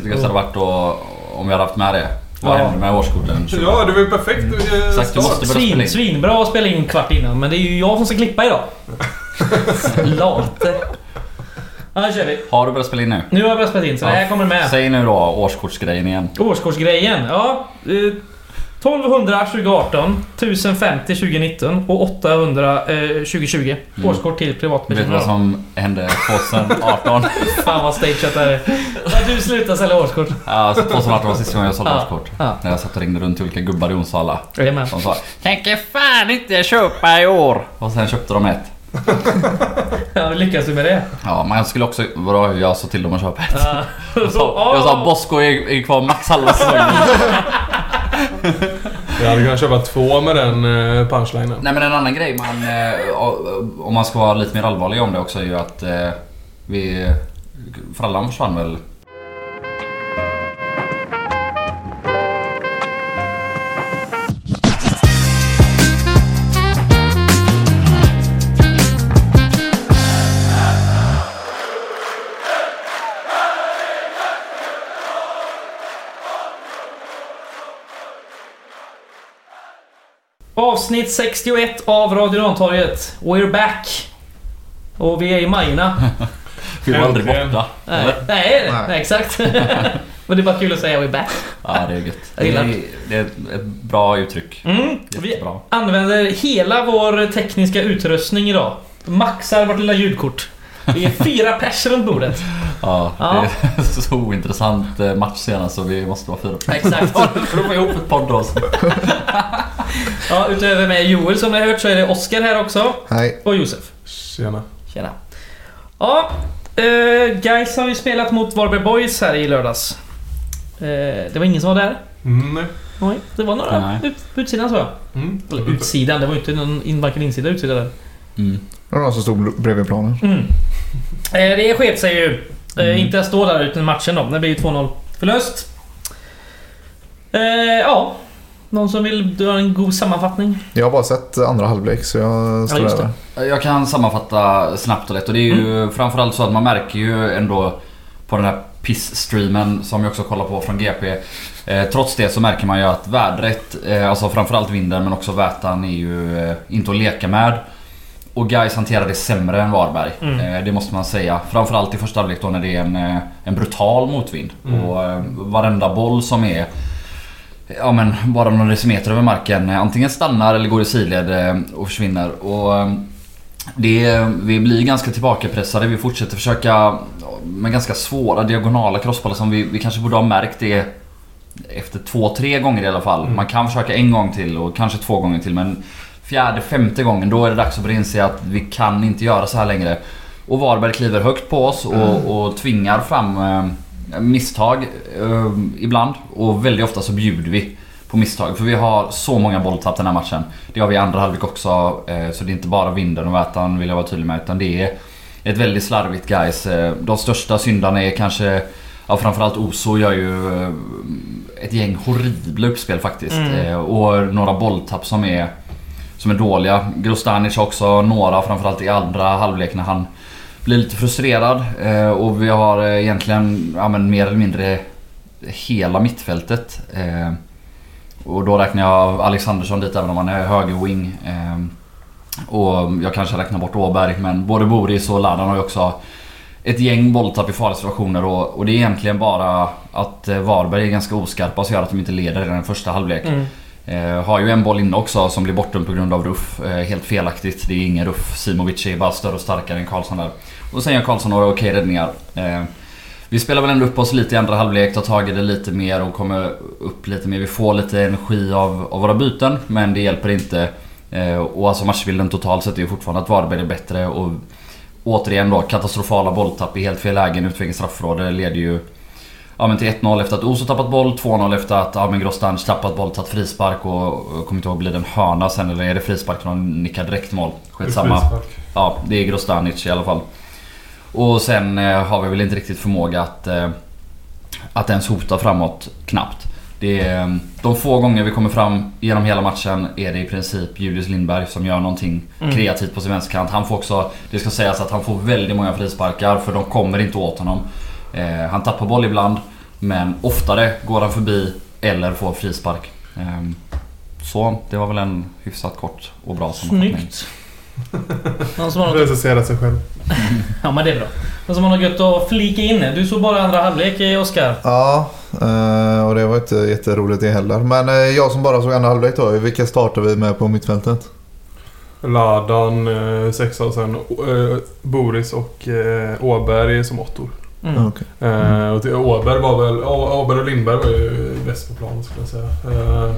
Och gött hade varit då, om vi hade haft med det. Vad Ja. hände med årskorten? Ja, det var ju perfekt eh, Exakt, du måste spela Svin, in. svinbra att spela in kvart innan, men det är ju jag som ska klippa idag. Late. Ja, nu kör vi. Har du börjat spela in nu? Nu har jag börjat spela in, så det här kommer med. Säg nu då årskortsgrejen igen. Årskortsgrejen. Ja. Eh, 1200 2018, 1050 2019 och 800 eh, 2020. Mm. Årskort till Vet du privatpersoner. vad som hände 2018? Fan vad stageat det här är. När du slutar sälja årskort. ja, alltså 2018 var sista gången jag sålde Ja. årskort. Ja. När jag satt och ringde runt till olika gubbar i Onsala. Jajamän. De sa Tänker fan inte köpa i år. Och sen köpte de ett. Ja, lyckas du med det? Ja, jag skulle också... Vadå? Jag sa till dem att köpa ett. Ja. Jag sa, jag sa Bosko är, är kvar max halva säsongen. Jag hade kunnat köpa två med den eh, punchlinen. Nej men en annan grej man... Eh, om man ska vara lite mer allvarlig om det också är ju att eh, vi... Frallan försvann väl? Avsnitt 61 av Radio Rantorget. We're back. Och vi är i Majorna. Vi var aldrig borta. Nej, Eller? nej, nej, Nej. exakt. Men det är bara kul att säga we're back. Ja det är gött. Det är, det är ett bra uttryck. Mm. Vi använder hela vår tekniska utrustning idag. Maxar vårt lilla ljudkort. Vi är fyra pers runt bordet. Ja, Ja. det är så ointressant eh, match senast så vi måste vara fyra Exakt. För att få ihop ett poddavsnitt. Ja, utöver med Joel som ni har hört så är det Oskar här också. Hej. Och Josef. Tjena. Tjena. Ja, uh, guys har ju spelat mot Varberg Boys här i lördags. Eh, det var ingen som var där. Mm, nej. Nej, det var några Nej. ut, på utsidan så jag. Mm. Eller utsidan, det var ju inte någon in, varken insida eller utsida där. Mm. Det var någon som stod bredvid planen. Mm. Eh, det sket sig ju. Eh, Inte att stå där ute i matchen då. Det blir ju 2-0 förlust. Eh, ja. Någon som vill dra en god sammanfattning? Jag har bara sett andra halvlek så jag står Ja, över. Jag kan sammanfatta snabbt och lätt och det är ju framförallt så att man märker ju ändå på den här piss-streamen som jag också kollar på från GP. Eh, trots det så märker man ju att vädret, eh, alltså framförallt vinden men också vätan är ju eh, inte att leka med. Och guys hanterar det sämre än Varberg. Mm. Eh, det måste man säga. Framförallt i första halvlek då när det är en, eh, en brutal motvind. Mm. Och eh, varenda boll som är Ja men bara några decimeter över marken antingen stannar eller går i sidled och försvinner. Och det, vi blir ganska tillbakapressade. Vi fortsätter försöka med ganska svåra diagonala crossbollar som vi, vi kanske borde ha märkt det efter två, tre gånger i alla fall. Mm. Man kan försöka en gång till och kanske två gånger till men fjärde, femte gången då är det dags att börja inse att vi kan inte göra så här längre. Och Varberg kliver högt på oss och, och tvingar fram eh, misstag eh, ibland. Och väldigt ofta så bjuder vi på misstag. För vi har så många bolltapp den här matchen. Det har vi i andra halvlek också. Eh, så det är inte bara vinden och vätan vill jag vara tydlig med. Utan det är ett väldigt slarvigt guys. Eh, de största syndarna är kanske Ja framförallt Oso gör ju eh, ett gäng horribla uppspel faktiskt. Mm. Eh, och några bolltapp som är, som är dåliga. Grostanic har också några framförallt i andra halvlek när han blir lite frustrerad. Eh, och vi har eh, egentligen ja, men mer eller mindre hela mittfältet. Eh, och då räknar jag Alexandersson dit även om han är högerwing. Eh, och jag kanske räknar bort Åberg men både Boris och Ladan har ju också ett gäng bolltapp i farliga situationer och, och det är egentligen bara att eh, Varberg är ganska oskarpa som gör att de inte leder redan i första halvlek. Mm. Eh, har ju en boll inne också som blir bortdömd på grund av ruff. Eh, helt felaktigt. Det är ingen ruff. Simovic är bara större och starkare än Karlsson där. Och sen gör Karlsson några okej räddningar. Eh, vi spelar väl ändå upp oss lite i andra halvlek, tar tag i det lite mer och kommer upp lite mer. Vi får lite energi av, av våra byten men det hjälper inte. Eh, och alltså matchbilden totalt sett är ju fortfarande att Varberg är bättre och återigen då katastrofala bolltapp i helt fel lägen utvägen straffområde leder ju Ja men till 1-0 efter att Oso tappat boll, 2-0 efter att ja, men tappat boll, tagit frispark och jag kommer inte ihåg, blir det en hörna sen eller är det frispark när han nickar direkt mål? Skitsamma. Ja, det är Grostanic i alla fall. Och sen eh, har vi väl inte riktigt förmåga att, eh, att ens hota framåt, knappt. Det är, eh, de få gånger vi kommer fram genom hela matchen är det i princip Julius Lindberg som gör någonting Mm. kreativt på sin vänsterkant. Han får också, det ska sägas att han får väldigt många frisparkar för de kommer inte åt honom. Eh, han tappar boll ibland. Men oftare går han förbi eller får frispark. Ehm, Så det var väl en hyfsat kort och bra sammanfattning. Snyggt. Någon som har något... Recensera sig själv. Ja men det är bra. Någon som har något gött att flika in? Du såg bara andra halvlek eh, Oskar. Ja, eh, och det var inte jätteroligt det heller. Men eh, jag som bara såg andra halvlek då. Vilka startar vi med på mittfältet? Ladan eh, sexa och sen eh, Boris och eh, Åberg som åttor. Mm. Okej. Eh, och till Åberg var väl... Åberg och Lindberg var ju bäst på planen skulle jag säga. Eh,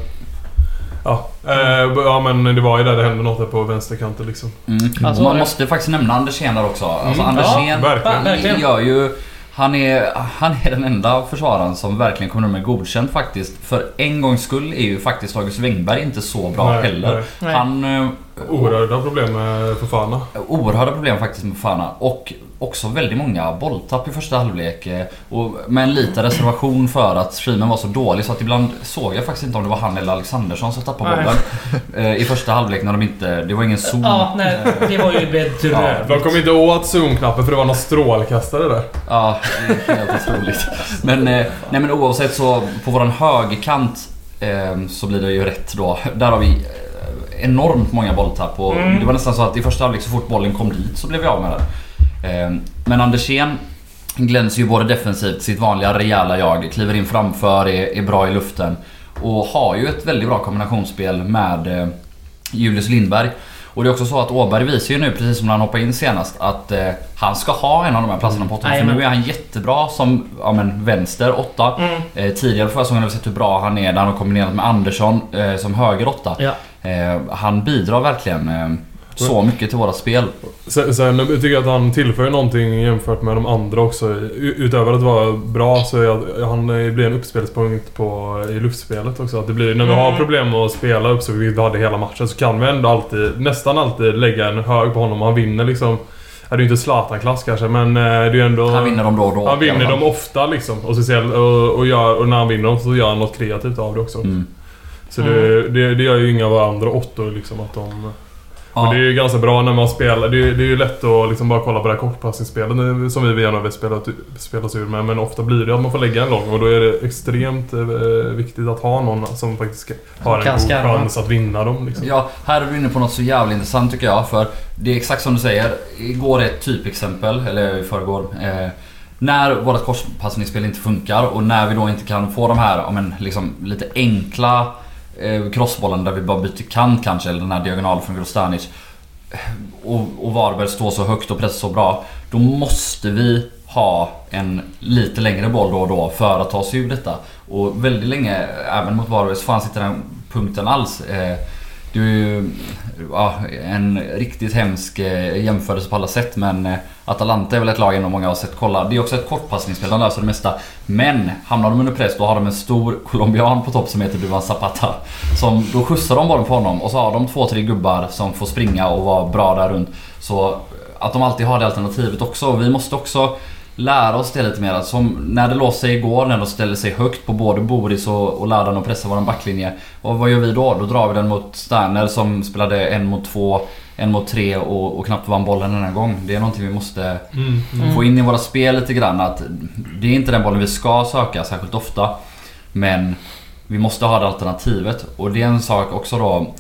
ja. Eh, ja men det var ju där det hände något där på vänsterkanten liksom. Mm. Alltså, man eh, måste faktiskt nämna Andersén där också. Alltså Mm. Andersén Ja, verkligen. verkligen. gör ju... Han är, han är den enda försvararen som verkligen kommer med godkänt faktiskt. För en gångs skull är ju faktiskt August Wengberg inte så bra Nej, heller. nej. Nej. Han... Oerhörda problem med Fofana. Oerhörda problem faktiskt med Fana och också väldigt många bolltapp i första halvlek. eh, Och med en liten reservation för att streamen var så dålig så att ibland såg jag faktiskt inte om det var han eller Alexandersson som tappade Nej. bollen. eh, I första halvlek när de inte... Det var ingen zon. Ja, nej, det var ju bedrövligt. De kom inte åt zoomknappen för det var någon strålkastare där. Ja, det är helt otroligt. Men, eh, nej, men oavsett så på våran högerkant så blir det ju rätt då. Där har vi enormt många bolltapp och Mm. det var nästan så att i första halvlek så fort bollen kom dit så blev vi av med den. Eh, men Andersén glänser ju både defensivt, sitt vanliga rejäla jag, kliver in framför, är, är bra i luften och har ju ett väldigt bra kombinationsspel med eh, Julius Lindberg. Och det är också så att Åberg visar ju nu, precis som när han hoppade in senast, att eh, han ska ha en av de här platserna på åttan. För Jajamän. nu är han jättebra som ja, men, vänster åtta. Mm. Eh, tidigare förra säsongen har vi sett hur bra han är där han har kombinerat med Andersson eh, som höger åtta. Ja. Eh, han bidrar verkligen eh, så mycket till våra spel. Sen, sen tycker jag att han tillför någonting jämfört med de andra också. Utöver att vara bra så är jag, han blir en uppspelspunkt på, i luftspelet också. Att det blir, när vi Mm. har problem med att spela upp så vi hade hela matchen så kan vi ändå alltid, nästan alltid lägga en hög på honom. Han vinner liksom. Ja, det är ju inte Zlatan-klass kanske men eh, det är ju ändå... Han vinner dem då och då. Han vinner dem ofta liksom. Och, och, och, gör, och när han vinner dem så gör han något kreativt av det också. Mm. Så det, det, det gör ju inga av andra åttor liksom att de... Ja. Men det är ju ganska bra när man spelar. Det är, det är ju lätt att liksom bara kolla på det här kortpassningsspelet som vi gärna vill spela, spela oss ur med. Men ofta blir det att man får lägga en lång och då är det extremt eh, viktigt att ha någon som faktiskt har en god skarva. chans att vinna dem. Liksom. Ja, här är du inne på något så jävla intressant tycker jag. För det är exakt som du säger. Igår är ett typexempel, eller i förrgår. Eh, när vårt korspassningsspel inte funkar och när vi då inte kan få de här men, liksom, lite enkla Eh, crossbollen där vi bara byter kant kanske, eller den här diagonalen från Grostanic. Och, och Varberg står så högt och pressar så bra. Då måste vi ha en lite längre boll då och då för att ta oss ur detta. Och väldigt länge, även mot Varberg, så fanns inte den punkten alls. Eh, det är ju ja, en riktigt hemsk eh, jämförelse på alla sätt men eh, Atalanta är väl ett lag ändå många har sett kolla. Det är också ett kortpassningsspel, de löser det mesta. Men hamnar de under press då har de en stor colombian på topp som heter Duvan Zapata. Som, då skjutsar de bollen på honom och så har de två, tre gubbar som får springa och vara bra där runt. Så att de alltid har det alternativet också. Vi måste också lära oss det lite mer. Som när det låste sig igår när de ställde sig högt på både Boris och, och Ladan och pressade vår backlinje. Och vad gör vi då? Då drar vi den mot Sterner som spelade en mot två, en mot tre och, och knappt vann bollen den här gången. Det är någonting vi måste Mm. Mm. få in i våra spel lite grann. Att det är inte den bollen vi ska söka särskilt ofta. Men vi måste ha det alternativet. Och det är en sak också då.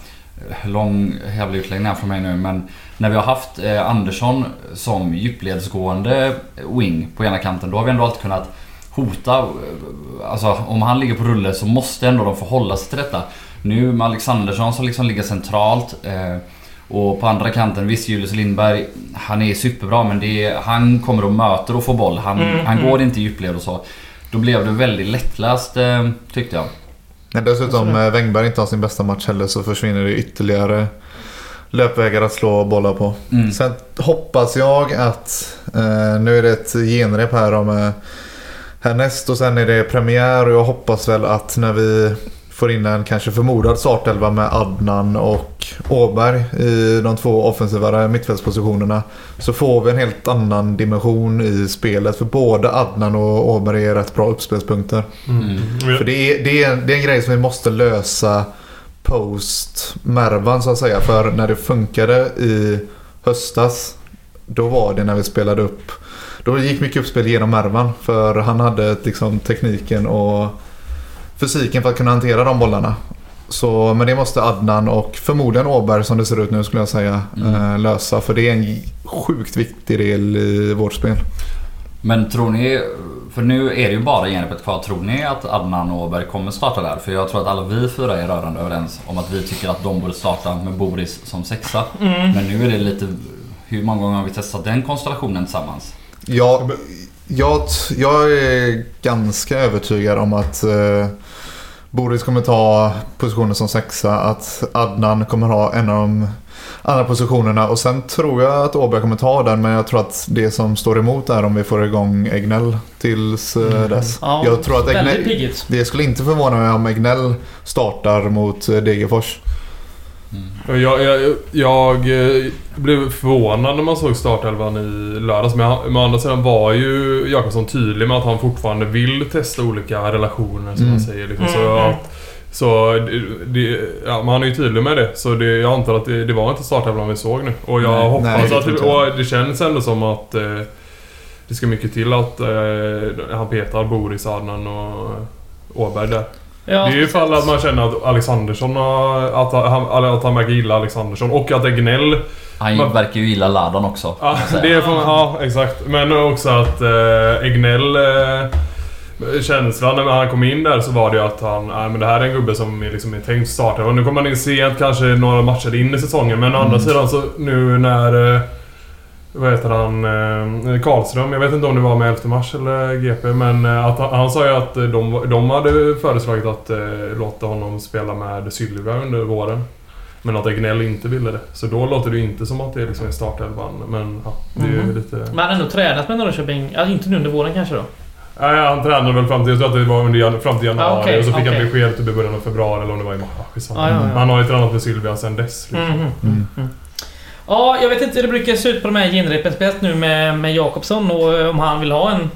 Lång jävla utläggning här från mig nu men när vi har haft eh, Andersson som djupledsgående wing på ena kanten då har vi ändå alltid kunnat hota. eh, Alltså om han ligger på rulle så måste ändå de få hålla sig till detta. Nu med Alexandersson som liksom ligger centralt eh, och på andra kanten, visst Julius Lindberg, han är superbra men det är, han kommer och möter och får boll. Han, Mm, han mm. går inte i djupled och så. Då blev det väldigt lättläst eh, tyckte jag. När dessutom Wängberg inte har sin bästa match heller så försvinner det ytterligare löpvägar att slå bollar på. Mm. Sen hoppas jag att, eh, nu är det ett genrep här om eh, härnäst och sen är det premiär och jag hoppas väl att när vi får in en kanske förmodad startelva med Adnan och Åberg i de två offensivare mittfältspositionerna så får vi en helt annan dimension i spelet för både Adnan och Åberg är rätt bra uppspelspunkter. Mm. För det är, det, är, det är en grej som vi måste lösa post Mervan så att säga. För när det funkade i höstas då var det när vi spelade upp Då gick mycket uppspel genom Mervan för han hade liksom tekniken och fysiken för att kunna hantera de bollarna. Så, men det måste Adnan och förmodligen Åberg som det ser ut nu skulle jag säga Mm. eh, lösa. För det är en sjukt viktig del i vårt spel. Men tror ni, för nu är det ju bara genrepet kvar. Tror ni att Adnan och Åberg kommer starta där? För jag tror att alla vi fyra är rörande överens om att vi tycker att de borde starta med Boris som sexa. Mm. Men nu är det lite... Hur många gånger har vi testat den konstellationen tillsammans? Jag, jag, jag är ganska övertygad om att eh, Boris kommer ta positionen som sexa. Att Adnan kommer ha en av de andra positionerna. Och sen tror jag att Åberg kommer ta den. Men jag tror att det som står emot är om vi får igång Egnell tills eh, dess. Ja, jag tror att Egnell, det skulle inte förvåna mig om Egnell startar mot eh, Degerfors. Jag, jag, jag eh, blev förvånad när man såg startelvan i lördags. Men, å andra sidan var ju Jakobsson tydlig med att han fortfarande vill testa olika relationer som Mm. man säger. Liksom. Så, Mm. att, så det, det, ja, men han är ju tydlig med det. Så det, jag antar att det, det var inte startelvan vi såg nu. Och jag Nej. hoppas Nej, det att det, och det känns ändå som att eh, det ska mycket till att eh, han petar Boris, Adnan och Åberg där. Ja, Det är ju ifall att man känner att Alexandersson har... Att han, att han verkar gilla Alexandersson och att Egnell... Han Men- verkar ju gilla Ladan också. Ja, det är från, ja exakt. Men också att eh, Egnell... Eh, känslan när han kom in där så var det ju att han... Nej men det här är en gubbe som är, liksom är tänkt starta. Och nu kommer han in sent, kanske några matcher in i säsongen. Men å andra sidan så nu när... Eh, vad heter han? Eh, Karlström. Jag vet inte om det var med 11 mars eller GP. Men eh, att han, han sa ju att de, de hade föreslagit att låta honom spela med Sylvia under våren. Men att Egnell inte ville det. Så då låter det inte som att det liksom är startelvan. Men ja, det är ju Mhm. lite... Men han har ändå tränat med Norrköping. Ja, inte nu under våren kanske då? Nej, han tränade väl fram till... Jag tror att det var under, fram till januari. Ah, okej, och så fick okej. han besked typ i början av februari eller om det var i mars. skitsamma. Ja, ja, ja. Han har ju tränat med Sylvia sedan dess. Liksom. Mhm. Mm. Mm. Ja, jag vet inte hur det brukar se ut på de här genrepen spelet nu med, med Jakobsson och eh, om han vill ha en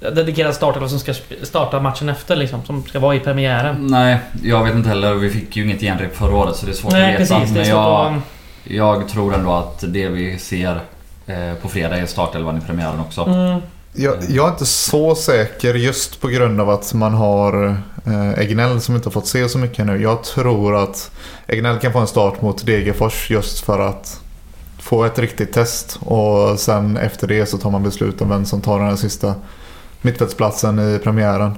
dedikerad startelva som ska starta matchen efter liksom. Som ska vara i premiären. Nej, jag vet inte heller. Vi fick ju inget genrep förra året så det är svårt Nej, att veta. precis. Men jag, att... jag tror ändå att det vi ser eh, på fredag är startelvan i premiären också. Mm. Jag, jag är inte så säker just på grund av att man har eh, Egnell som inte har fått se så mycket nu. Jag tror att Egnell kan få en start mot Degerfors just för att få ett riktigt test. Och sen efter det så tar man beslut om vem som tar den här sista mittfältsplatsen i premiären.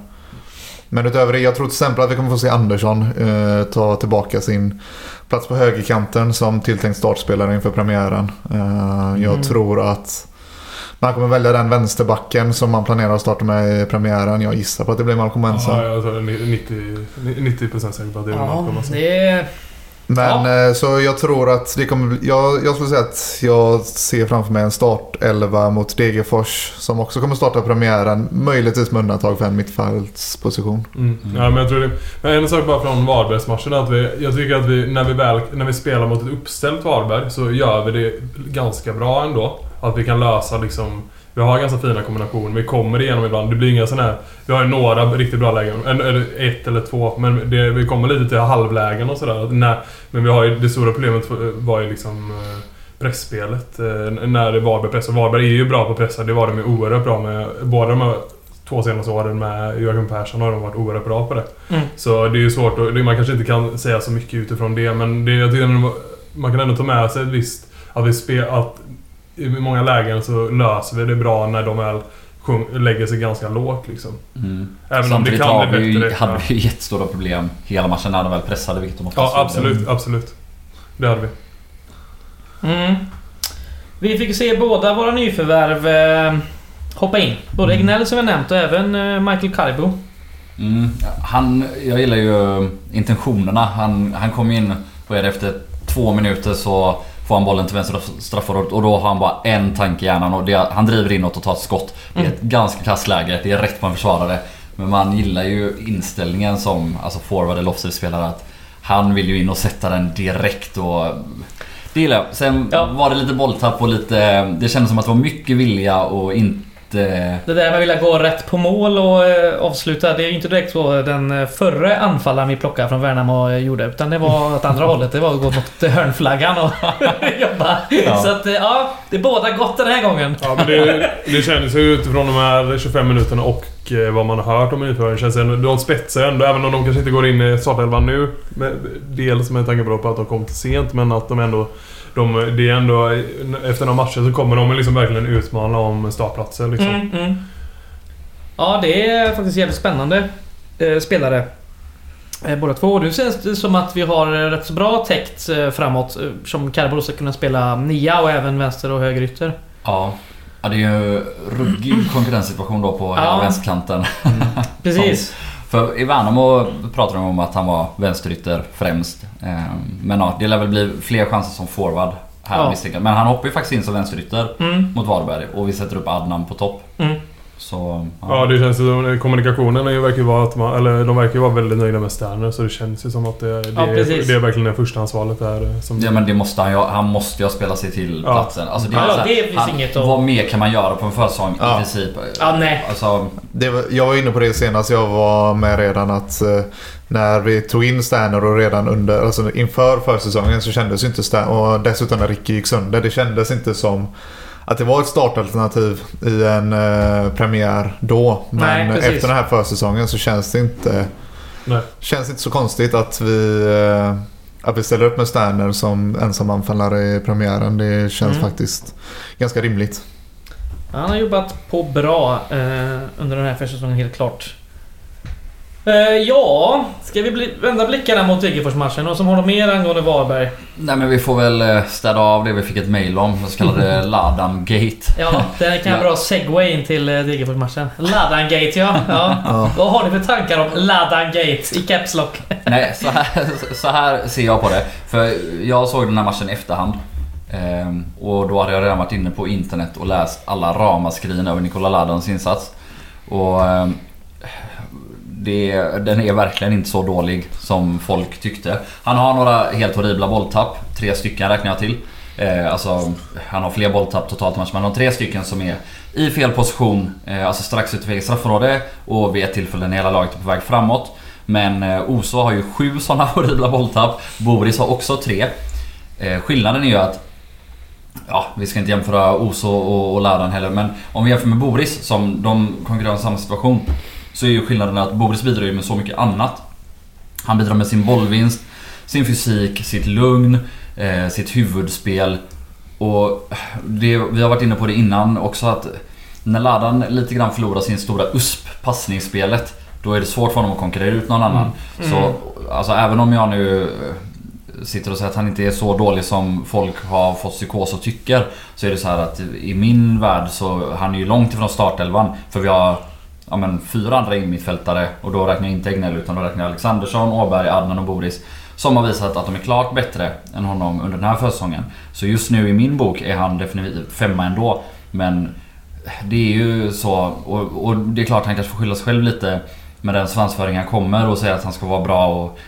Men utöver det, jag tror till exempel att vi kommer få se Andersson eh, ta tillbaka sin plats på högerkanten som tilltänkt startspelare inför premiären. Eh, jag Mm. tror att man kommer välja den vänsterbacken som man planerar att starta med i premiären. Jag gissar på att det blir Malcolm Benson. Ja, jag tror 90%, 90% säker på att det är Ja, Malcolm. Det är... Men eh, så jag tror att det kommer bli, jag, jag skulle säga att jag ser framför mig en startelva mot Degerfors som också kommer starta premiären. Möjligtvis med undantag för en mittfältsposition. Mm. Mm. Ja, men jag tror det. Men en sak bara från Varbergsmatchen att vi, jag tycker att vi, när vi väl, när vi spelar mot ett uppställt Varberg så gör vi det ganska bra ändå. Att vi kan lösa liksom, vi har ganska fina kombinationer, vi kommer igenom ibland. Det blir inga sådana här, vi har ju några riktigt bra lägen, en, ett eller två, men det, vi kommer lite till halvlägen och sådär. Men vi har ju, det stora problemet var ju liksom eh, pressspelet. eh, När Varberg pressar. Varberg är ju bra på att pressa, det var de ju oerhört bra med. Båda de här två senaste åren med Jörgen Persson har de varit oerhört bra på det. Mm. Så det är ju svårt och man kanske inte kan säga så mycket utifrån det men det, jag tycker man kan ändå ta med sig ett visst... Att vi spel, att i många lägen så löser vi det bra när de väl lägger sig ganska lågt liksom. Mm. Även Samtidigt om det kan bli bättre. hade vi ju jättestora problem hela matchen när de väl pressade, vilket de oftast ja, gjorde. absolut, absolut. Det hade vi. Mm. Vi fick se båda våra nyförvärv eh, hoppa in. Både Egnell som vi nämnt och även eh, Michael Carbo. Mm. Han, jag gillar ju intentionerna. Han, han kom in, vad är det, efter två minuter så får han bollen till vänster straffområdet och då har han bara en tanke i hjärnan och är, han driver inåt och tar ett skott. Det är ett ganska klassläge, det är rätt på en försvarare. Men man gillar ju inställningen som alltså forward eller offside-spelare att han vill ju in och sätta den direkt och... Det gillar jag. Sen Ja. var det lite bolltapp och lite... Det kändes som att det var mycket vilja och inte Det, Det där med att vilja gå rätt på mål och eh, avsluta, det är ju inte direkt så den eh, förre anfallaren vi plockade från Värnamo eh, gjorde. Utan det var åt andra hållet. Det var att gå mot hörnflaggan och jobba. Ja. Så att, eh, ja, det är båda gott den här gången. Ja, men det, det känns ju utifrån de här 25 minuterna och eh, vad man har hört om införingen känns ändå, de spetsar ändå, även om de kanske inte går in i startelvan nu. Med, dels med tanke på att de kom till sent, men att de ändå... De, det är ändå... Efter några matcher så kommer de liksom verkligen utmana om startplatser liksom. Mm, mm. Ja, det är faktiskt jävligt spännande eh, spelare. Eh, båda två. Nu känns det som att vi har eh, rätt så bra täckt eh, framåt. Eh, som Carbo ska kunna spela nia och även vänster och högerytter. ja. Ja, det är ju ruggig konkurrenssituation då på Ja. vänsterkanten. Precis. För i Värnamo pratade de om att han var vänsterytter främst. Eh, Men ja, det lär väl bli fler chanser som forward här Ja. misstänker. Men han hoppar ju faktiskt in som vänsterytter Mm, mot Varberg och vi sätter upp Adnan på topp. mm. Så... Ja, det känns ju som kommunikationen är ju, verkar vara att man, eller de verkar ju vara väldigt nöjda med Sterner så det känns ju som att det, det, Ja, precis. det är verkligen det förstahandsvalet där. Som, Ja men det måste han ju, han måste ju spela sig till Ja. platsen. Alltså, det är Ja, det finns han, inget att- Vad mer kan man göra på en försäsong Ja. i princip? Ja, nej. Alltså, Det var, jag var inne på det senast jag var med redan att eh, när vi tog in Sterner och redan under, alltså inför försäsongen så kändes ju inte Sterner och dessutom när Ricky gick sönder. Det kändes inte som att det var ett startalternativ i en eh, premiär då. Nej, Men precis. efter den här försäsongen så känns det inte, Nej. känns inte så konstigt att vi, eh, att vi ställer upp med Sterner som ensam anfallare i premiären. Det känns Mm. faktiskt ganska rimligt. Han har jobbat på bra eh, under den här försäsongen helt klart. Eh, ja, ska vi bli, vända blickarna mot Degerfors-matchen? Och som har något mer angående Varberg? nej men vi får väl eh, städa av det vi fick ett mail om. Den så kallade Ladan Gate. Ja, det kan vara bra segway in till eh, Degerfors-matchen. Ladan-gate, ja. ja. Ja. Vad har ni för tankar om Ladan-gate i Caps Lock? Nej, så här, så här ser jag på det. För jag såg den här matchen i efterhand. Ehm, och då hade jag redan varit inne på internet och läst alla ramaskrin över Nikola Ladans insats. Och ehm, det, den är verkligen inte så dålig som folk tyckte. Han har några helt horribla bolltapp. Tre stycken räknar jag till. Eh, alltså, han har fler bolltapp totalt i matchen, men han har tre stycken som är i fel position. Eh, alltså strax utanför eget straffområde och vid ett tillfälle när hela laget är på väg framåt. Men eh, Oso har ju sju sådana horribla bolltapp. Boris har också tre. Eh, skillnaden är ju att Ja, vi ska inte jämföra Oso och, och Ladan heller men om vi jämför med Boris som de konkurrerar i samma situation så är ju skillnaden att Boris bidrar ju med så mycket annat. Han bidrar med sin bollvinst, sin fysik, sitt lugn, eh, sitt huvudspel. Och det, vi har varit inne på det innan också att när Ladan lite grann förlorar sin stora USP, passningsspelet, då är det svårt för honom att konkurrera ut någon annan. Mm. Så alltså även om jag nu eh, sitter och säger att han inte är så dålig som folk har fått psykos och tycker. Så är det så här att i min värld så han är ju långt ifrån startelvan. För vi har ja, men, fyra andra innermittfältare och då räknar jag inte Egnell utan då räknar jag Alexandersson, Åberg, Adnan och Boris. Som har visat att de är klart bättre än honom under den här försäsongen. Så just nu i min bok är han definitivt femma ändå. Men det är ju så och, och det är klart han kanske får skylla sig själv lite med den svansföring han kommer och säger att han ska vara bra och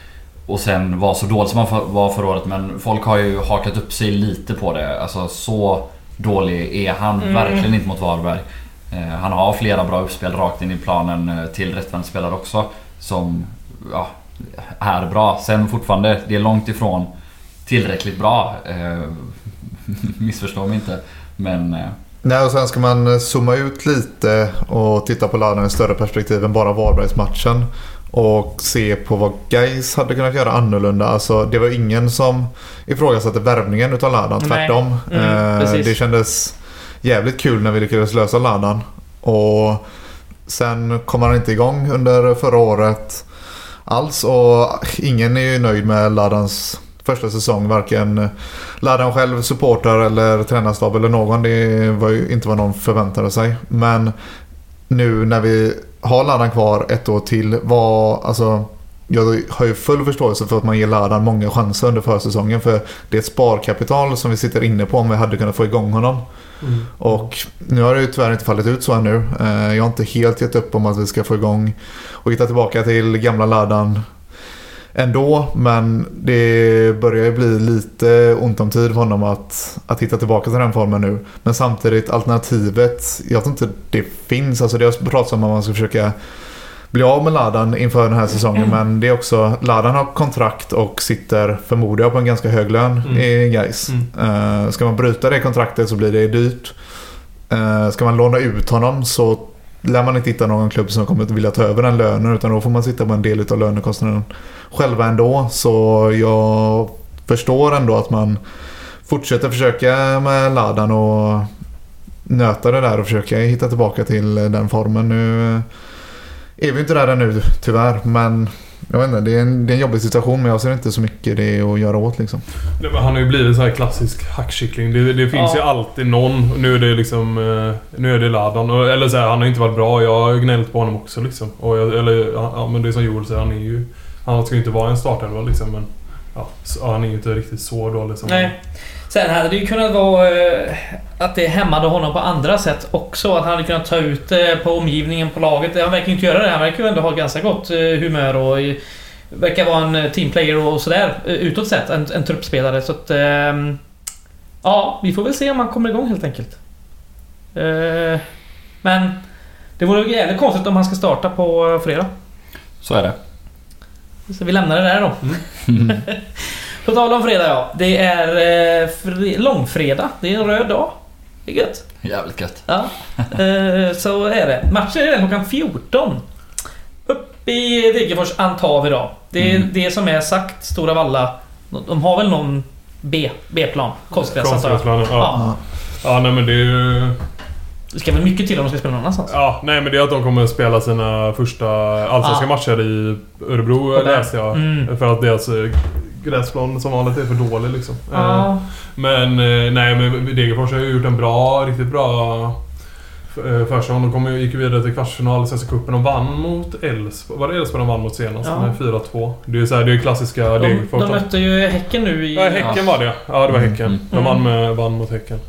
och sen vara så dålig som han var förra året. Men folk har ju hakat upp sig lite på det. Alltså så dålig är han Mm. verkligen inte mot Varberg. Eh, han har flera bra uppspel rakt in i planen eh, till rättvänd spelare också. Som ja, är bra. Sen fortfarande, det är långt ifrån tillräckligt bra. Eh, missförstå mig inte. Men Nej, och sen ska man zooma ut lite och titta på Ladan i större perspektiv än bara Varbergsmatchen. Och se på vad Gais hade kunnat göra annorlunda. Alltså, det var ingen som ifrågasatte värvningen utav Ladan, tvärtom. Mm, Eh, det kändes jävligt kul när vi lyckades lösa laddan. Och sen kom han inte igång under förra året alls. Och ingen är ju nöjd med laddans första säsong. Varken Ladan själv, supporter eller tränarstab eller någon. Det var ju inte vad någon förväntade sig. Men nu när vi har Ladan kvar ett år till. Vad, alltså, jag har ju full förståelse för att man ger Ladan många chanser under försäsongen. För det är ett sparkapital som vi sitter inne på om vi hade kunnat få igång honom. Mm. Och nu har det ju tyvärr inte fallit ut så ännu. Eh, Jag har inte helt gett upp om att vi ska få igång och hitta tillbaka till gamla Ladan ändå. Men det börjar ju bli lite ont om tid för honom att, att hitta tillbaka till den formen nu. Men samtidigt alternativet, jag tror inte det finns. Alltså det har pratats om att man ska försöka bli av med Ladan inför den här säsongen. Mm. Men det är också, Ladan har kontrakt och sitter förmodar jag på en ganska hög lön Mm. i Gais. Mm. Uh, ska man bryta det kontraktet så blir det dyrt. Uh, ska man låna ut honom så lär man inte hitta någon klubb som kommer att vilja ta över den lönen utan då får man sitta på en del av lönekostnaden själva ändå. Så jag förstår ändå att man fortsätter försöka med Ladan och nöta det där och försöka hitta tillbaka till den formen. Nu är vi inte där ännu tyvärr men jag vet inte, det är, en, det är en jobbig situation men jag ser inte så mycket det att göra åt liksom. Nej, men Han har ju blivit så här klassisk hackkyckling. Det, det finns Ja. ju alltid någon. Nu är det liksom... eh, Nu är det Ladan. Eller så här, han har inte varit bra. Jag har gnällt på honom också liksom. Och jag, eller, ja, men det är som Joel säger, han är ju... Han ska ju inte vara en startelva liksom men... Ja, så, han är ju inte riktigt så dålig som... Nej. Sen hade det ju kunnat vara eh, att det hämmade honom på andra sätt också. Att han hade kunnat ta ut det på omgivningen, på laget. Han verkar ju inte göra det. Han verkar ju ändå ha ganska gott eh, humör och eh, verkar vara en eh, teamplayer och sådär eh, utåt sett. En, en truppspelare. Så att... ehm, ja, vi får väl se om han kommer igång helt enkelt. Eh, men det vore jävligt konstigt om han ska starta på eh, fredag. Så är det. Så vi lämnar det där då. På tal om fredag ja. Det är eh, fre- långfredag. Det är en röd dag. Det är gött. Jävligt gött. Ja. Eh, så är det. Matchen är redan klockan 14. Upp i Degerfors antar vi då. Det är Mm. det som är sagt. Stora Valla. De har väl någon B, B-plan? Konstgräs antar jag. Konstgräsplanen, ja. Ja. ja. nej men det är ju... Det ska väl mycket till om de ska spela någon annanstans? Ja, nej men det är att de kommer spela sina första allsvenska Ja. matcher i Örebro läste jag. Mm. För att deras eh, gräsplan som vanligt är för dålig liksom. Eh, Ja. Men eh, nej men Degerfors har ju gjort en bra, riktigt bra eh, försäsong. De kom, ju- gick ju vidare till kvartsfinal i Svenska cupen och vann mot Elfsborg. Var det Elfsborg de vann mot senast? Ja. Med 4-2. Det är ju det är klassiska De, Degerfors. de mötte ju Häcken nu i... Ja, Häcken var det ja. det var Häcken. Mm. De vann, med, vann mot Häcken.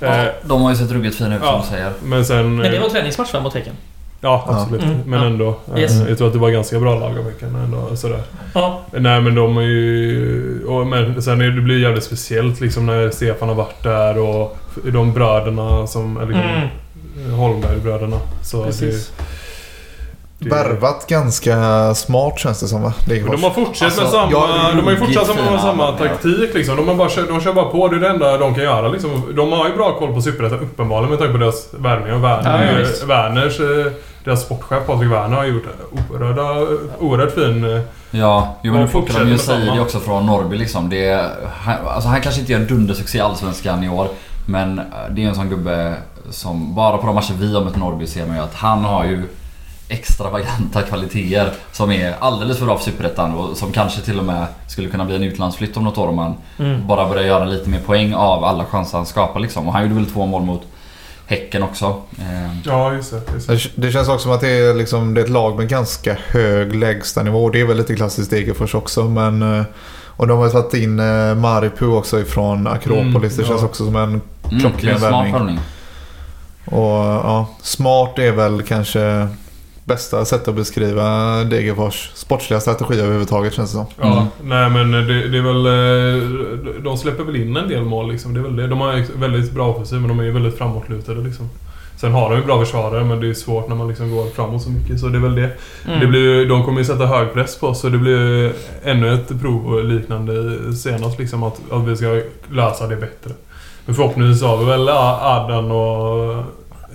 Eh, De har ju sett ruggigt fina ut Ja. som du säger. men sen... Men det eh, var träningsmatch va, mot Häcken? Ja, absolut. Mm. Men Ja. ändå. eh, Yes. Jag tror att det var ganska bra lag av Häcken ändå. Sådär. Ja. Nej men de är ju... Och, men sen är det blir jävligt speciellt liksom när Stefan har varit där och de bröderna som... Eller Mm. Holmberg-bröderna. Så Precis. det, det, Värvat ganska smart känns det som va? Degerfors. de har fortsatt med Alltså, samma... ja, de har ju fortsatt med samma taktik liksom. De, har bara, kör- de kör bara på. Det är det enda de kan göra liksom. De har ju bra koll på Superettan uppenbarligen med tanke på deras värvningar. Ja, Werner, ja. Werners... eh, Deras sportchef Patrik Werner har gjort oerhörda, oerhört fin... eh, Ja, jo men Och nu fortsätter de ju med samma. Saidi också från Norrby liksom. Det är, han, alltså han kanske inte gör en dundersuccé i Allsvenskan i år. Men eh, det är en sån gubbe som, bara på de matcher vi har mött Norrby ser man ju att han har ju extravaganta kvaliteter som är alldeles för bra för Superettan och som kanske till och med skulle kunna bli en utlandsflytt om något år om han Mm. bara börjar göra lite mer poäng av alla chanser han skapar liksom. Och han gjorde väl två mål mot Häcken också. Eh, Ja, just det. Just det. Det- känns också som att det är, liksom, det är ett lag med ganska hög lägstanivå. Det är väl lite klassiskt Degerfors också. Men, eh, och de har ju tagit in eh, Maripu också ifrån Akropolis. Mm, det känns ja. också som en... mm, Klockren en smart värvning. värvning. Och, ja, smart är väl kanske bästa sättet att beskriva Degerfors sportsliga strategi överhuvudtaget känns det som. Ja, Mm. nej men det, det är väl... eh, De släpper väl in en del mål liksom. Det är väl det. De har väldigt bra offensiv men de är ju väldigt framåtlutade liksom. Sen har de ju bra försvarare men det är svårt när man liksom går framåt så mycket. Så det är väl det. Mm. det blir, de kommer ju sätta hög press på oss så det blir ännu ett prov liknande senast liksom. Att, att vi ska lösa det bättre. Men förhoppningsvis har vi väl A- Ardan och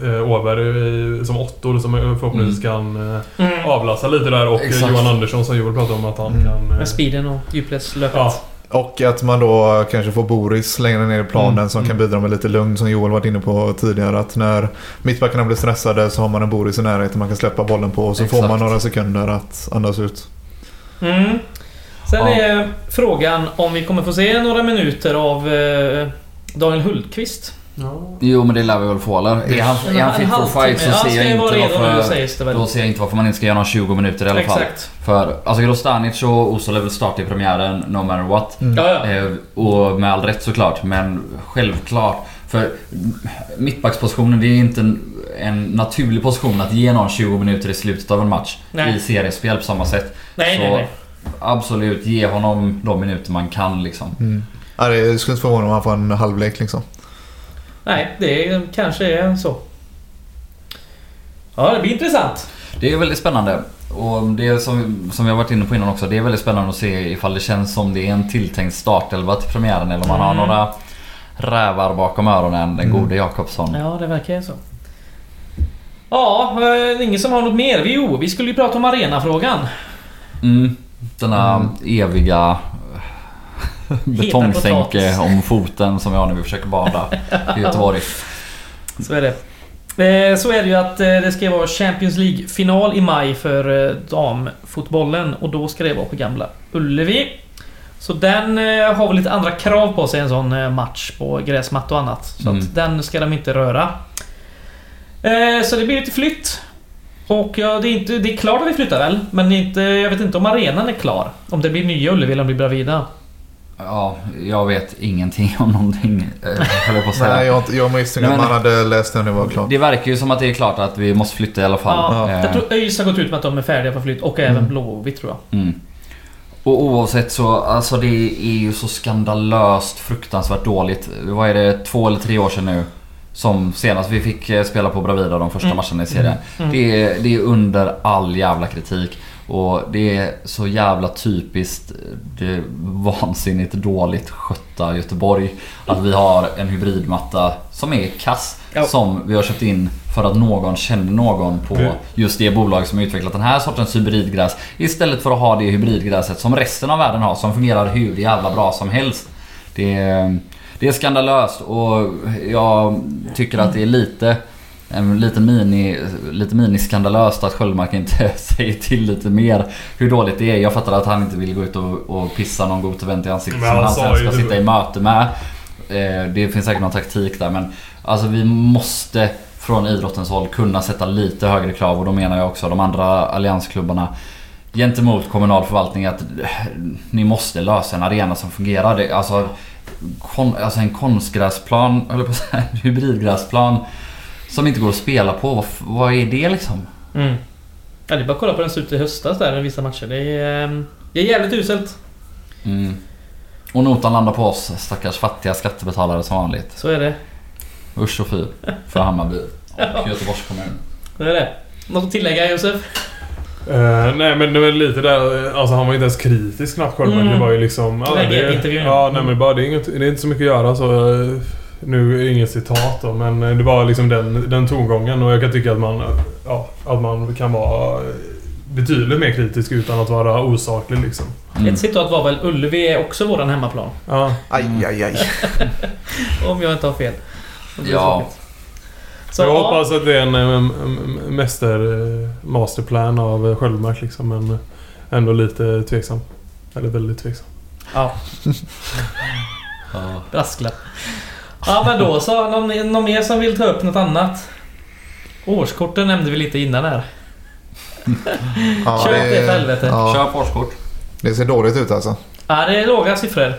eh, Åberg i- som åttor som förhoppningsvis kan eh, Mm. avlasta lite där och Exakt. Johan Andersson som Joel pratade om att han Mm. kan... eh, Med speeden och djupledslöpet. Ja, Och att man då kanske får Boris längre ner i planen Mm, som mm. kan bidra med lite lugn som Joel varit inne på tidigare. Att när mittbackarna blir stressade så har man en Boris i närheten man kan släppa bollen på och så får Exakt. man några sekunder att andas ut. Mm. Sen Ja. är frågan om vi kommer få se några minuter av eh, Daniel Hultqvist. Ja. Jo men det lär vi väl få eller? Är han, är han fit for fight så ser jag inte nu varför... Då ser jag inte varför man inte ska göra några 20 minuter i alla fall. Exakt. För alltså Grostanic och Oso lär väl starta i premiären no matter what. Mm. Ja, ja. Eh, och med all rätt såklart. Men självklart. För mittbackspositionen det är inte en, en naturlig position att ge någon 20 minuter i slutet av en match. Nej. I seriespel på samma sätt. Nej, så nej, nej. absolut, ge honom de minuter man kan liksom. Mm. Ja, det skulle inte förvåna om han får en halvlek liksom. Nej, det kanske är så. Ja, det blir intressant. Det är väldigt spännande. Och det som, som har varit inne på innan också, det är väldigt spännande att se ifall det känns som det är en tilltänkt startelva till premiären eller om man har Mm. några rävar bakom öronen, den Mm. gode Jakobsson. Ja, det verkar ju så. Ja, eh, ingen som har något mer? Jo, vi skulle ju prata om arenafrågan. Mm. Denna Mm. eviga betongsänke om foten som vi har när vi försöker bada i Göteborg. Så är det. Eh, Så är det ju att eh, det ska vara Champions League-final i maj för eh, damfotbollen och då ska det vara på Gamla Ullevi. Så den har väl lite andra krav på sig en sån match på gräsmatta och annat. Så Mm. att den ska de inte röra. Så det blir lite flytt. Och ja, det är, inte, det är klart att vi flyttar väl, men inte, jag vet inte om arenan är klar. Om det blir nya Ullevi eller om det blir Bravida. Ja, jag vet ingenting om någonting, eh, höll jag på att säga. Nej, jag, jag misstänker att man hade läst den när det var klart. Det verkar ju som att det är klart att vi måste flytta i alla fall. Ja, Eh, jag tror ÖIS har gått ut med att de är färdiga för flytt och även Mm. Blåvitt tror jag. Mm. Och oavsett så, alltså det är ju så skandalöst fruktansvärt dåligt. Vad är det, två eller tre år sedan nu? Som senast vi fick eh, spela på Bravida de första Mm. matcherna i serien. Mm. Det, är, det är under all jävla kritik. Och det är så jävla typiskt det vansinnigt dåligt skötta Göteborg. Att vi har en hybridmatta som är kass. Ja. Som vi har köpt in för att någon kände någon på Det- just det bolag som har utvecklat den här sortens hybridgräs. Istället för att ha det hybridgräset som resten av världen har som fungerar hur jävla bra som helst. Det är, det är skandalöst och jag tycker att det är lite en liten mini, lite miniskandalöst att Sköldmark inte säger till lite mer hur dåligt det är. Jag fattar att han inte vill gå ut och, och pissa någon god vän i ansiktet som han sen ska sitta i möte med. Eh, Det finns säkert någon taktik där men alltså vi måste från idrottens håll kunna sätta lite högre krav och då menar jag också de andra alliansklubbarna gentemot kommunal förvaltning att eh, ni måste lösa en arena som fungerar. Det, alltså, kon, alltså en konstgräsplan, eller på att säga, en hybridgräsplan som inte går att spela på. Vad, är det liksom? Mm. Ja, det är bara att kolla på den ut i höstas där vissa matcher. Det är, ehm, det är jävligt uselt. Mm. Och notan landar på oss stackars fattiga skattebetalare som vanligt. Så är det. Usch och fy för Hammarby och Göteborgs kommun. Så är det. Något att tillägga Josef? Eh, nej men det var lite där, alltså han var inte ens kritisk knappt Sköldmark. Mm. Det var ju liksom... Ja, det, intervjun. ja nej men bara det är, inget, det är inte så mycket att göra så... eh, Nu är det inget citat då men eh, det var liksom den, den tongången och jag kan tycka att man... Ja, att man kan vara eh, betydligt mer kritisk utan att vara osaklig liksom. Mm. Ett citat var väl Ullevi är också våran hemmaplan. Ja. Aj, aj, aj. Om jag inte har fel. Ja. Så, jag ja, hoppas att det är en, en, en mäster... eh, Masterplan av eh, Sköldmark liksom men ändå lite tveksam. Eller väldigt tveksam. Ja, Ja. brasklapp. Ja men då så. Någon, någon mer som vill ta upp något annat? Årskorten nämnde vi lite innan här. Ja, Köp det för helvete. Ja, Kör årskort. det ser dåligt ut alltså. Ja, det är låga siffror.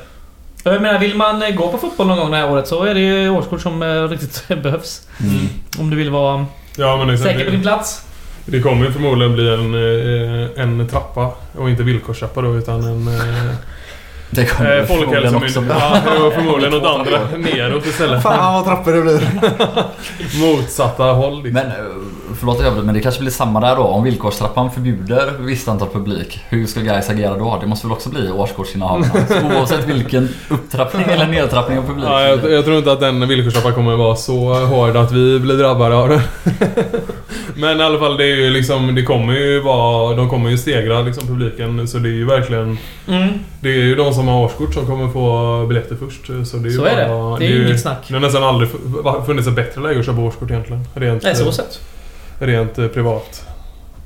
Jag menar, vill man eh, gå på fotboll någon gång det här året så är det ju årskort som eh, riktigt behövs. Mm. Om du vill vara Ja men liksom, säker på din plats. Det kommer ju förmodligen bli en, eh, en trappa och inte villkorstrappa då utan en Det kommer eh, förmodligen också folkhälsomyndighet. bli. Ja, förmodligen något andra neråt istället. Fan vad trappor det blir. Motsatta håll liksom. Men eh, förlåt att jag men det kanske blir samma där då. Om villkorstrappan förbjuder visst antal publik. Hur ska guys agera då? Det måste väl också bli årskortsinnehavarna? Så Oavsett vilken upptrappning eller nedtrappning av publik. Ja, jag, jag tror inte att den villkorstrappan kommer vara så hård att vi blir drabbade av det. Men i alla fall, det är ju liksom... Det kommer ju vara... De kommer ju stegra liksom publiken. Så det är ju verkligen... Mm. Det är ju de som har årskort som kommer få biljetter först. Så det är ju Så är det. bara, Det är ju inget snack. Det har nästan aldrig fu- funnits ett bättre läge att köpa årskort egentligen. Rent, Nej, så sett. rent eh, privat.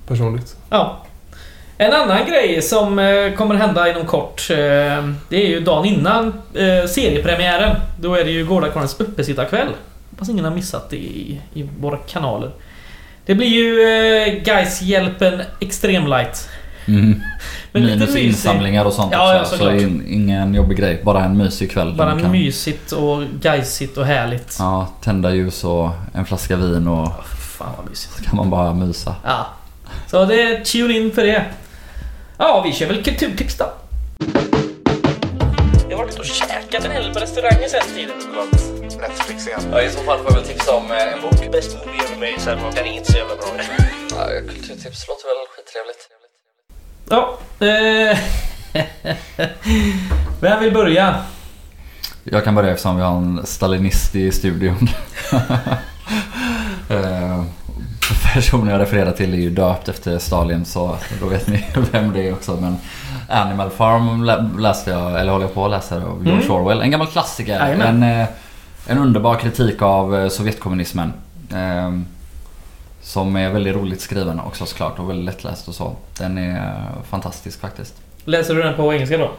Personligt. Ja. En annan grej som eh, kommer hända inom kort. Eh, det är ju dagen innan eh, seriepremiären. Då är det ju Gårdakvarnens uppesittarkväll. Hoppas ingen har missat det i, i våra kanaler. Det blir ju eh, Gais-hjälpen Extremlight. Mm. Men lite Minus mysig. insamlingar och sånt Ja, ja, också. så såklart. in, ingen jobbig grej. Bara en mysig kväll. Bara kan, mysigt och gaisigt och härligt. Ja, tända ljus och en flaska vin och Fan vad mysigt. så kan man bara mysa. Ja. Så det, tune in för det. Ja, vi kör väl kulturtips då. Jag har varit och käkat en hel del på restauranger sen tiden. Netflix igen. Ja, I så fall får jag väl tipsa om eh, en bok. Bäst movie ever made sen, den är inte så jävla bra. Ja, kulturtips låter väl skittrevligt. Ja. Eh, Vem vill börja? Jag kan börja eftersom vi har en stalinist i studion. Eh, Personen jag refererar till är ju döpt efter Stalin så då vet ni vem det är också. Men Animal Farm lä- läste jag, eller håller jag på att läsa av George Mm. Orwell. En gammal klassiker. Jajamän. En, eh, en underbar kritik av eh, Sovjetkommunismen. Eh, Som är väldigt roligt skriven också såklart och väldigt lättläst och så. Den är eh, fantastisk faktiskt. Läser du den på engelska då?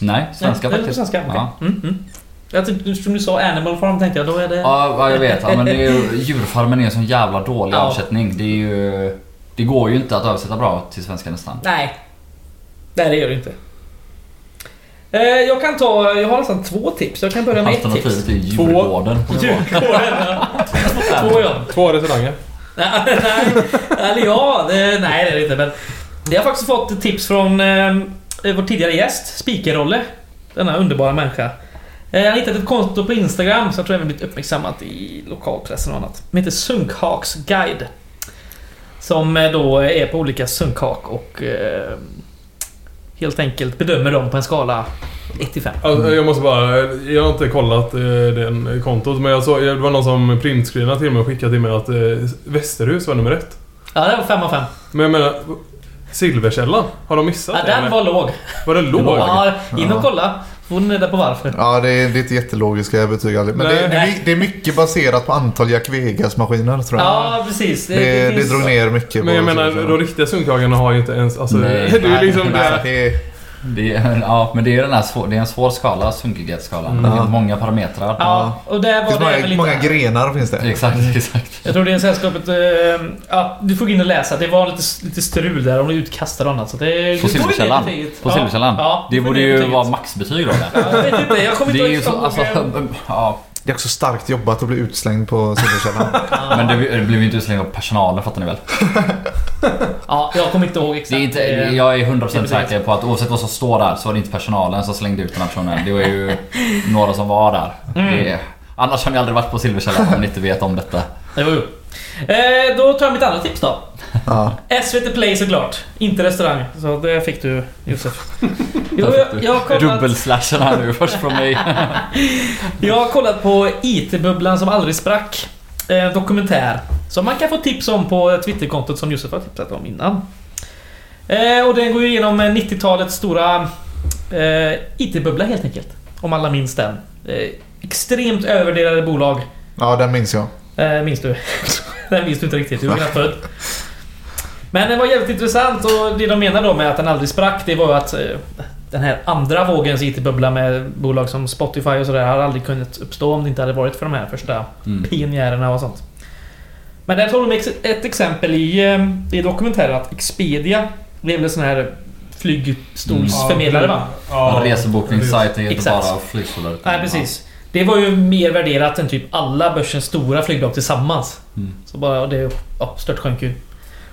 Nej, svenska Nej, faktiskt. Svenska, okej. Ja. Mm, mm. Jag tyckte, som du sa Animal Farm tänkte jag, då är det... Ja, ja, jag vet. Ja, men det är ju, djurfarmen är en sån jävla dålig Ja. översättning. Det är ju... Det går ju inte att översätta bra till svenska nästan. Nej. Nej, det gör det inte. Eh, jag kan ta, jag har nästan två tips. Jag kan börja med ett Alternativet tips. är djurgården. Djurgården, ja. Två ja. Två restauranger. Nej, nej, eller ja, nej det är det inte. Men jag har faktiskt fått ett tips från eh, vår tidigare gäst, Spikerrolle. Denna underbara människa. Eh, han hittade ett konto på Instagram som jag tror även blivit uppmärksammat i lokalpressen och annat. Det heter Sunkhaks Guide. Som då är på olika sunkhak och eh, helt enkelt bedömer dem på en skala 1 till 5. Alltså, jag måste bara... Jag har inte kollat eh, den kontot men jag såg... Det var någon som printscreenade till mig och skickade till mig att eh, Västerhus var nummer ett. Ja, det var 5 av 5. Men jag menar... Silverkällan? Har de missat Ja, det? den eller? var låg. Var den låg? Ja, in och kolla. Får ni reda på varför. Ja, det är, det är inte jättelogiska betyg aldrig. Men det, det, är, det är mycket baserat på antal Jack Vegas-maskiner tror jag. Ja, precis. det, det, finns- drog ner mycket Men jag menar, de riktiga sunkhagarna har ju inte ens... Alltså, Nej. det är liksom Nej, det. Det Det är, ja, men det är den här svår, det är en svår skala, Sunkighetsskalan. Det Ja. finns många parametrar. Ja, och där var finns det många, lite... många grenar finns det. Exakt, exakt. Jag tror det är sällskapet... Eh, ja, du får gå in och läsa. Det var lite, lite strul där. De blev utkastade och annat. Så det, På Silverkällan. På Ja. Silverkällan. Ja, det borde ju vara maxbetyg då. det. Ja, Jag vet inte. Jag kommer Det inte ihåg. alltså, ja. Det är också starkt jobbat att bli utslängd på Silverkällan. Men det, det blev ju inte utslängd av personalen fattar ni väl? Ja, jag kommer inte ihåg Det exakt. är inte, eh, jag är 100% betyget. säker på att oavsett vad som står där så var det inte personalen som slängde ut den här personen. Det var ju några som var där. Mm. Det, annars har ni aldrig varit på Silverkällan om ni inte vet om detta. Jo. Eh, då tar jag mitt andra tips då. Ja. SVT Play såklart. Inte restaurang. Så det fick du Josef. Jo, jag, jag, har kollat, Dubbelslashen här nu först från mig. jag har kollat på IT-bubblan som aldrig sprack. Eh, En dokumentär. Som man kan få tips om på Twitterkontot som Josef har tipsat om innan. Eh, och den går ju igenom eh, 90-talets stora eh, IT-bubbla helt enkelt. Om alla minns den. Eh, extremt övervärderade bolag. ja, den minns jag. Eh, minns du? den minns du inte riktigt, du var knappt född. Men den var jävligt intressant och det de menar då med att den aldrig sprack det var ju att eh, den här andra vågens IT-bubbla med bolag som Spotify och sådär har aldrig kunnat uppstå om det inte hade varit för de här första Mm. pionjärerna och sånt. Men där tar de ett exempel i, eh, i dokumentären att Expedia det är väl en sån här flygstolsförmedlare va? En resebokningssajt är inte Exakt. bara flygstolar. Nej precis. Det var ju mer värderat än typ alla börsens stora flygbolag tillsammans. Mm. Så bara det ja, störtsjönk ju.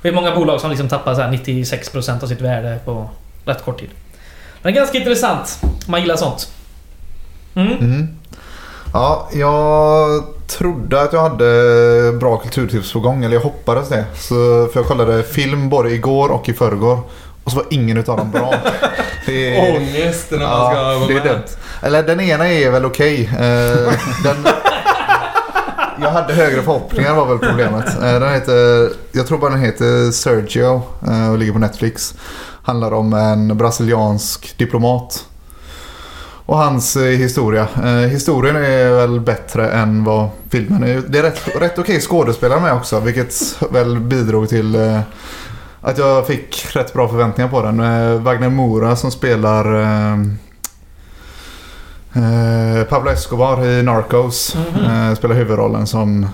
Det är många bolag som liksom tappar så här 96% av sitt värde på rätt kort tid. Men ganska intressant. Man gillar sånt. Mm. Mm. Ja, jag trodde att jag hade bra kulturtips på gång, eller jag hoppades det. Så, för jag kollade film både igår och i förrgår. Och så var ingen utav dem bra. Det är, Ångest när man ska ja, vara det är med. dumt. Eller den ena är väl okej. Eh, den... Jag hade högre förhoppningar var väl problemet. Eh, Den heter, jag tror bara den heter Sergio eh, och ligger på Netflix. Handlar om en brasiliansk diplomat. Och hans eh, historia. Eh, historien är väl bättre än vad filmen är. Det är rätt, rätt okej skådespelare med också. Vilket väl bidrog till eh, att jag fick rätt bra förväntningar på den. Wagner Moura som spelar Pablo Escobar i Narcos. Mhm. Eh, spelar huvudrollen som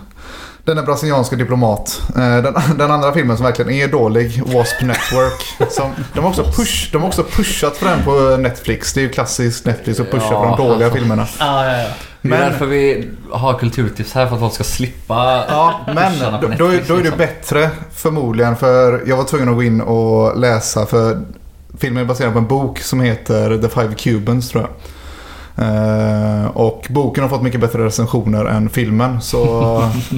den är brasilianska diplomat. Eh, den, den andra filmen som verkligen är dålig, Wasp Network. Som, de, har också push, de har också pushat för den på Netflix. Det är ju klassiskt Netflix att pusha Ja, för de dåliga alltså. filmerna. Ja, ja, ja. Det är Men- därför vi har kulturtips här, för att folk ska slippa Ja, men på då, då, är- Netflix, då är det liksom. bättre förmodligen för jag var tvungen att gå in och läsa för filmen är baserad på en bok som heter The Five Cubans tror jag. Eh, och boken har fått mycket bättre recensioner än filmen. Så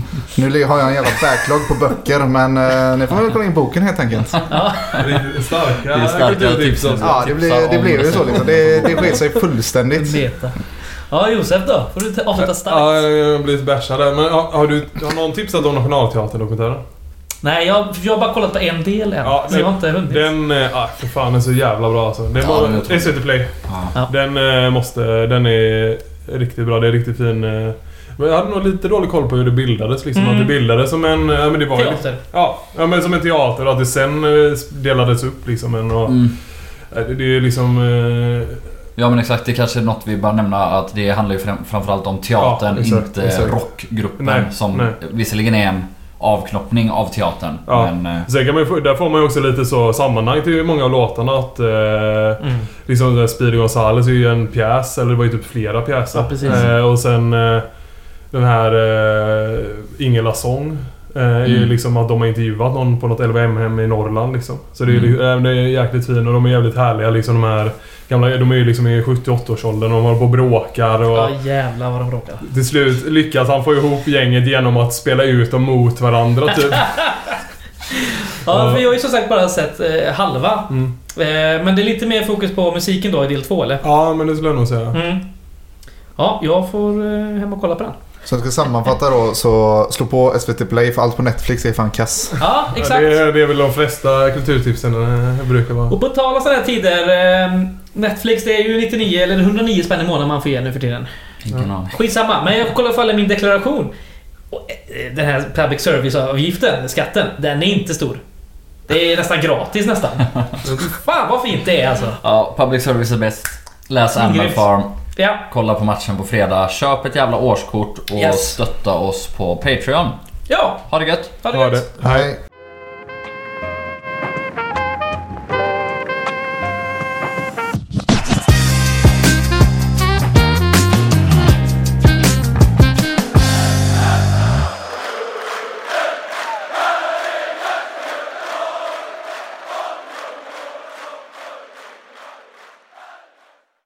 nu har jag en jävla backlog på böcker. Men eh, ni får väl kolla in boken helt enkelt. Starka Det är starka kulturtips tips. alltså. Ja, det, blir, det blev ju så liksom. Det, det sker sig fullständigt. Meta. Ja, Josef då? Får du ta- avsluta starkt. Ja, jag har blivit bärsad där. Men har, har du har någon tipsat om Nationalteatern-dokumentären? Nej, jag, jag har bara kollat på en del än. Ja, så jag har inte hunnit. Den, eh, ah, för fan, den är så jävla bra alltså. Det Ja, var den är. SVT Play. Ja. Den eh, måste... Den är riktigt bra. Det är riktigt fin... eh, Men jag hade nog lite dålig koll på hur det bildades. Liksom. Mm. Att det bildades som en... Ja, men det var ju- Teater. Ja, ja, men som en teater och att det sen delades upp liksom. En, och, Mm. det, det är liksom... Eh, Ja men exakt, det kanske är något vi bör nämna att det handlar ju fram- framförallt om teatern, Ja, exakt, inte exakt. rockgruppen Nej, som nej. visserligen är en avknoppning av teatern. Ja. Men eh, sen kan man ju, där får man ju också lite så sammanhang till många av låtarna. Att, eh, Mm. Liksom där Speedy Gonzales är ju en pjäs, eller det var ju typ flera pjäser. Ja. Eh, och sen eh, den här eh, Ingela Sång. Eh, är ju Mm. liksom att de har intervjuat någon på något LVM-hem i Norrland liksom. Så det är, Mm. mm. det är jäkligt fint och de är jävligt härliga liksom de här gamla, de är ju liksom i 78-årsåldern och de håller på och bråkar och Ja, jävlar vad de bråkar. till slut lyckas han få ihop gänget genom att spela ut dem mot varandra typ. Ja, för jag har ju som sagt bara sett eh, halva. Mm. Eh, men det är lite mer fokus på musiken då i del två, eller? Ja, men det skulle jag nog säga. Mm. Ja, jag får eh, hem och kolla på den. Så jag ska sammanfatta då så slå på SVT Play för allt på Netflix är fan kass. Ja, Ja, exakt. det, är, det är väl de flesta kulturtipsen eh, brukar vara. Och på tal om sådana här tider. Eh, Netflix, det är ju 99 eller 109 spänn i månaden man får igen nu för tiden. ingen aning. Skitsamma, men jag kollar i alla fall i min deklaration. Eh, den här public service-avgiften, skatten, den är inte stor. Det är nästan gratis nästan. Fan vad fint det är alltså. Ja, public service är bäst. Läs Animal. Farm. Ja, Kolla på matchen på fredag. Köp ett jävla årskort och Yes. stötta oss på Patreon. ja Ha det gött! ha det Ha gött. det. Hej.